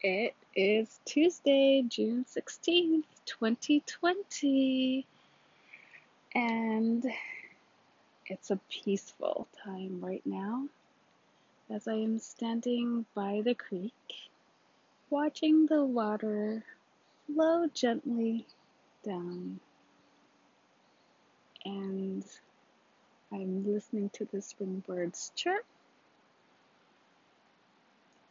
It is Tuesday, June 16th, 2020, and it's a peaceful time right now as I am standing by the creek, watching the water flow gently down, and I'm listening to the spring birds chirp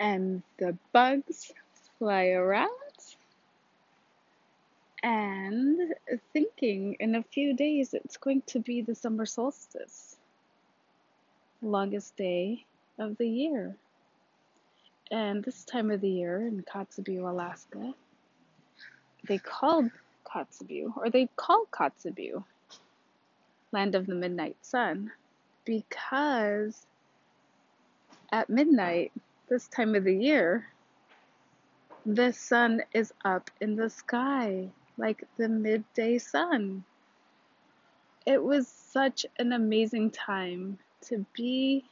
and the bugs fly around and thinking in a few days it's going to be the summer solstice, longest day of the year. And this time of the year in Kotzebue, Alaska, they called Kotzebue, or they call Kotzebue, land of the midnight sun, because at midnight this time of the year, the sun is up in the sky like the midday sun. It was such an amazing time to be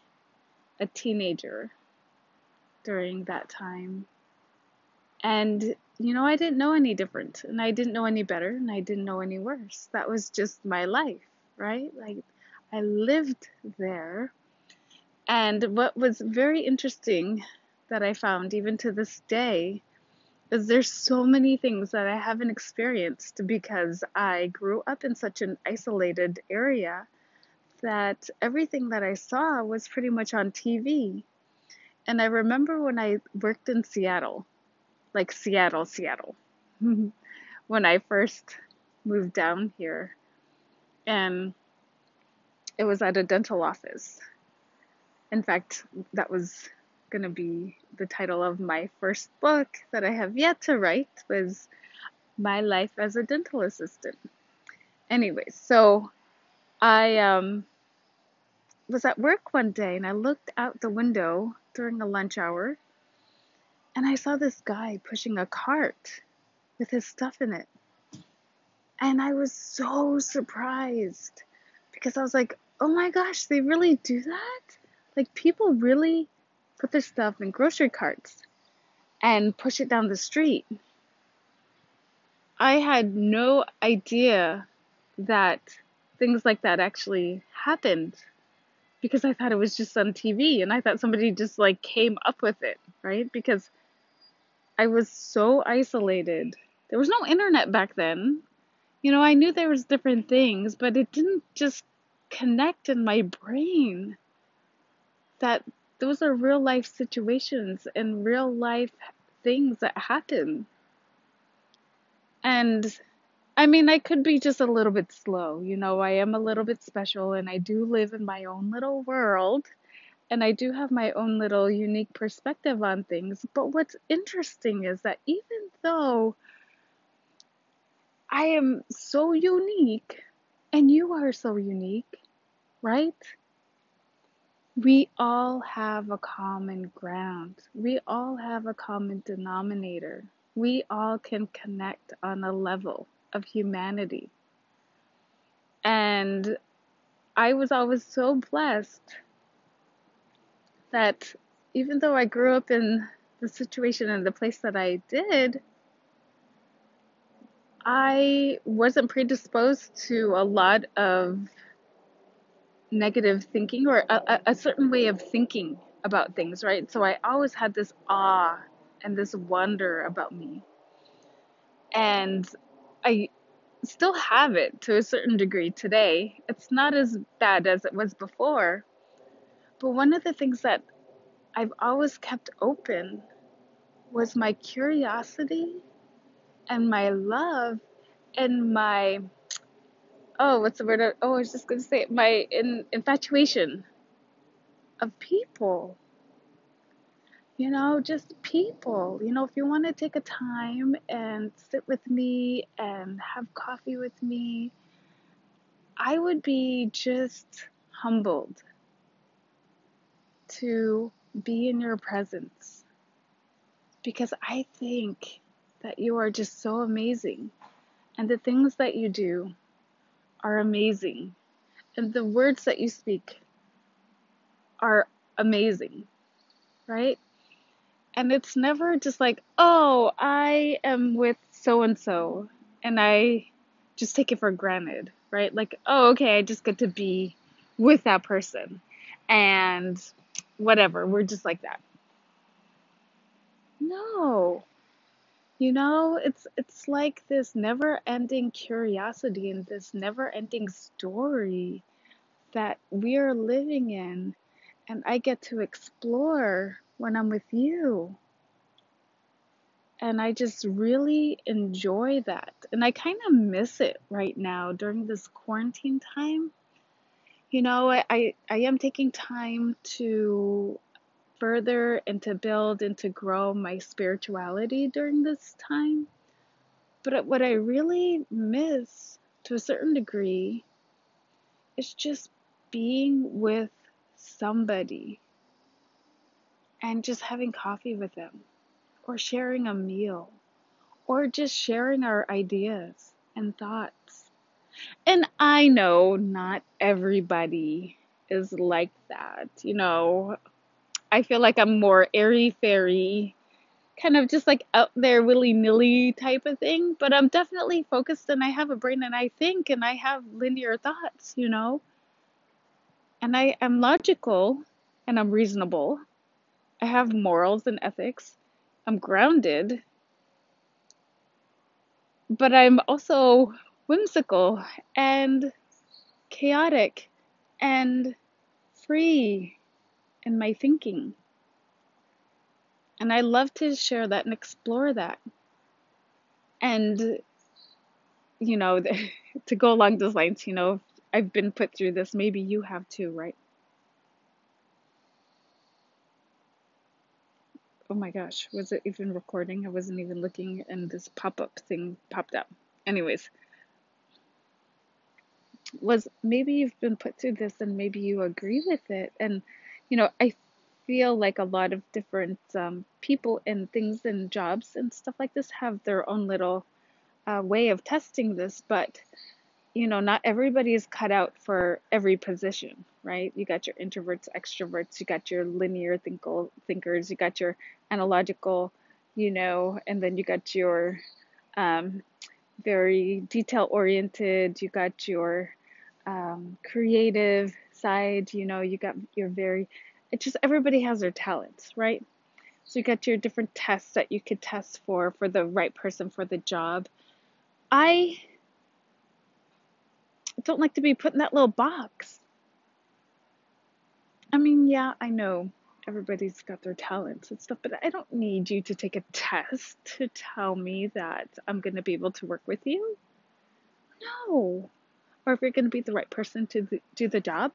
a teenager during that time. And, you know, I didn't know any different, and I didn't know any better, and I didn't know any worse. That was just my life, right? Like, I lived there and what was very interesting that I found, even to this day, is there's so many things that I haven't experienced because I grew up in such an isolated area that everything that I saw was pretty much on TV. And I remember when I worked in Seattle, like Seattle, Seattle, when I first moved down here, and it was at a dental office in fact, that was going to be the title of my first book that I have yet to write was My Life as a Dental Assistant. Anyway, so I um, was at work one day and I looked out the window during a lunch hour and I saw this guy pushing a cart with his stuff in it. And I was so surprised because I was like, oh my gosh, they really do that? Like people really put their stuff in grocery carts and push it down the street. I had no idea that things like that actually happened because I thought it was just on TV and I thought somebody just like came up with it, right? Because I was so isolated. There was no internet back then. You know, I knew there was different things, but it didn't just connect in my brain that those are real life situations and real life things that happen. And I mean, I could be just a little bit slow. You know, I am a little bit special and I do live in my own little world and I do have my own little unique perspective on things. But what's interesting is that even though I am so unique and you are so unique, right? We all have a common ground. We all have a common denominator. We all can connect on a level of humanity. And I was always so blessed that even though I grew up in the situation and the place that I did, I wasn't predisposed to a lot of negative thinking or a, a certain way of thinking about things, right? So I always had this awe and this wonder about me. And I still have it to a certain degree today. It's not as bad as it was before. But one of the things that I've always kept open was my curiosity and my love and my oh, what's the word? Oh, I was just going to say it. my in, infatuation of people. You know, just people. You know, if you want to take a time and sit with me and have coffee with me, I would be just humbled to be in your presence because I think that you are just so amazing and the things that you do are amazing. And the words that you speak are amazing, right? And it's never just like, oh, I am with so and so, and I just take it for granted, right? Like, oh, okay, I just get to be with that person, and whatever, we're just like that. No, you know, it's it's like this never-ending curiosity and this never-ending story that we are living in, and I get to explore when I'm with you. And I just really enjoy that. And I kind of miss it right now during this quarantine time. You know, I, I, I am taking time to further and to build and to grow my spirituality during this time. But what I really miss to a certain degree is just being with somebody and just having coffee with them or sharing a meal or just sharing our ideas and thoughts. And I know not everybody is like that. You know, I feel like I'm more airy fairy, kind of just like out there willy nilly type of thing. But I'm definitely focused and I have a brain and I think and I have linear thoughts, you know. And I am logical and I'm reasonable. I have morals and ethics. I'm grounded. But I'm also whimsical and chaotic and free in my thinking. And I love to share that and explore that. And, you know, to go along those lines, you know, I've been put through this, maybe you have too, right? Oh my gosh, was it even recording? I wasn't even looking, and this pop up thing popped up. Anyways, was maybe you've been put through this and maybe you agree with it. And, you know, I feel like a lot of different um, people and things and jobs and stuff like this have their own little uh, way of testing this, but, you know, not everybody is cut out for every position, right? You got your introverts, extroverts, you got your linear thinkle, thinkers, you got your analogical, you know, and then you got your um, very detail oriented, you got your um, creative side, you know, you got your very, it's just everybody has their talents, right? So you got your different tests that you could test for for the right person for the job. I don't like to be put in that little box. I mean, yeah, I know everybody's got their talents and stuff, but I don't need you to take a test to tell me that I'm going to be able to work with you. No. Or if you're going to be the right person to do the job.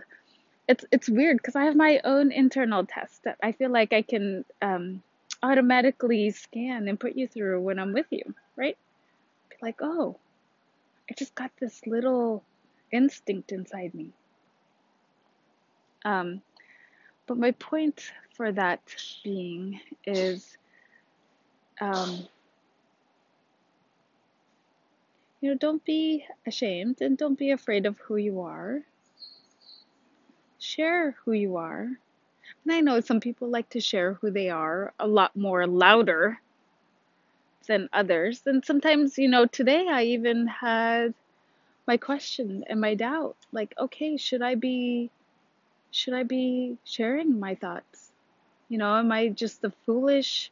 It's it's weird because I have my own internal test that I feel like I can um, automatically scan and put you through when I'm with you, right? Be like, oh, I just got this little instinct inside me. Um, but my point for that being is um, you know, don't be ashamed and don't be afraid of who you are. Share who you are. And I know some people like to share who they are a lot more louder than others. And sometimes, you know, today I even had my question and my doubt like, okay, should I be should I be sharing my thoughts? You know, am I just a foolish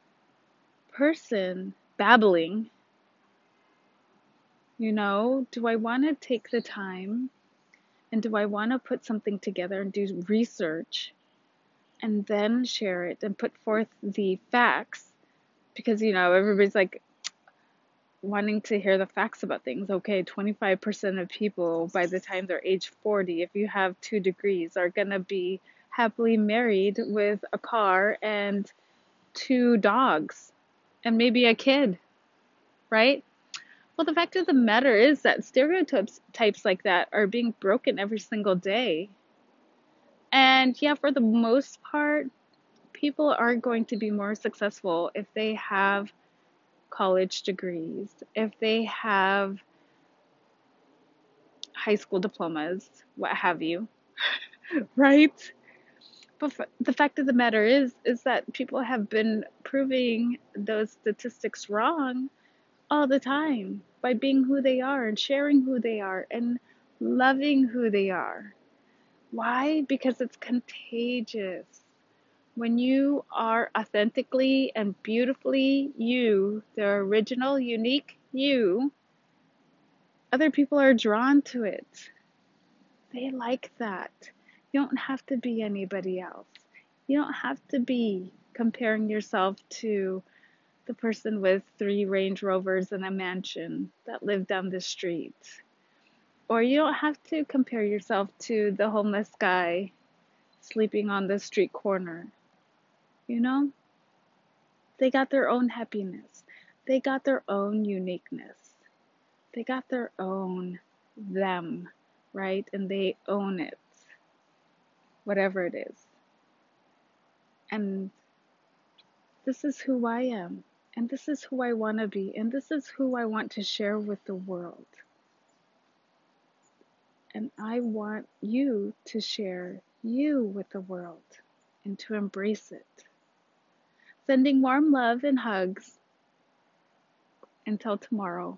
person babbling? You know, do I want to take the time and do I want to put something together and do research and then share it and put forth the facts? Because, you know, everybody's like, wanting to hear the facts about things. Okay, 25% of people by the time they're age 40, if you have two degrees, are going to be happily married with a car and two dogs and maybe a kid, right? Well, the fact of the matter is that stereotypes types like that are being broken every single day. And yeah, for the most part, people are going to be more successful if they have college degrees, if they have high school diplomas, what have you, right? But the fact of the matter is, is that people have been proving those statistics wrong all the time by being who they are and sharing who they are and loving who they are. Why? Because it's contagious. When you are authentically and beautifully you, the original, unique you, other people are drawn to it. They like that. You don't have to be anybody else. You don't have to be comparing yourself to the person with three Range Rovers and a mansion that lived down the street. Or you don't have to compare yourself to the homeless guy sleeping on the street corner. You know? They got their own happiness. They got their own uniqueness. They got their own them, right? And they own it, whatever it is. And this is who I am. And this is who I want to be. And this is who I want to share with the world. And I want you to share you with the world and to embrace it. Sending warm love and hugs. Until tomorrow.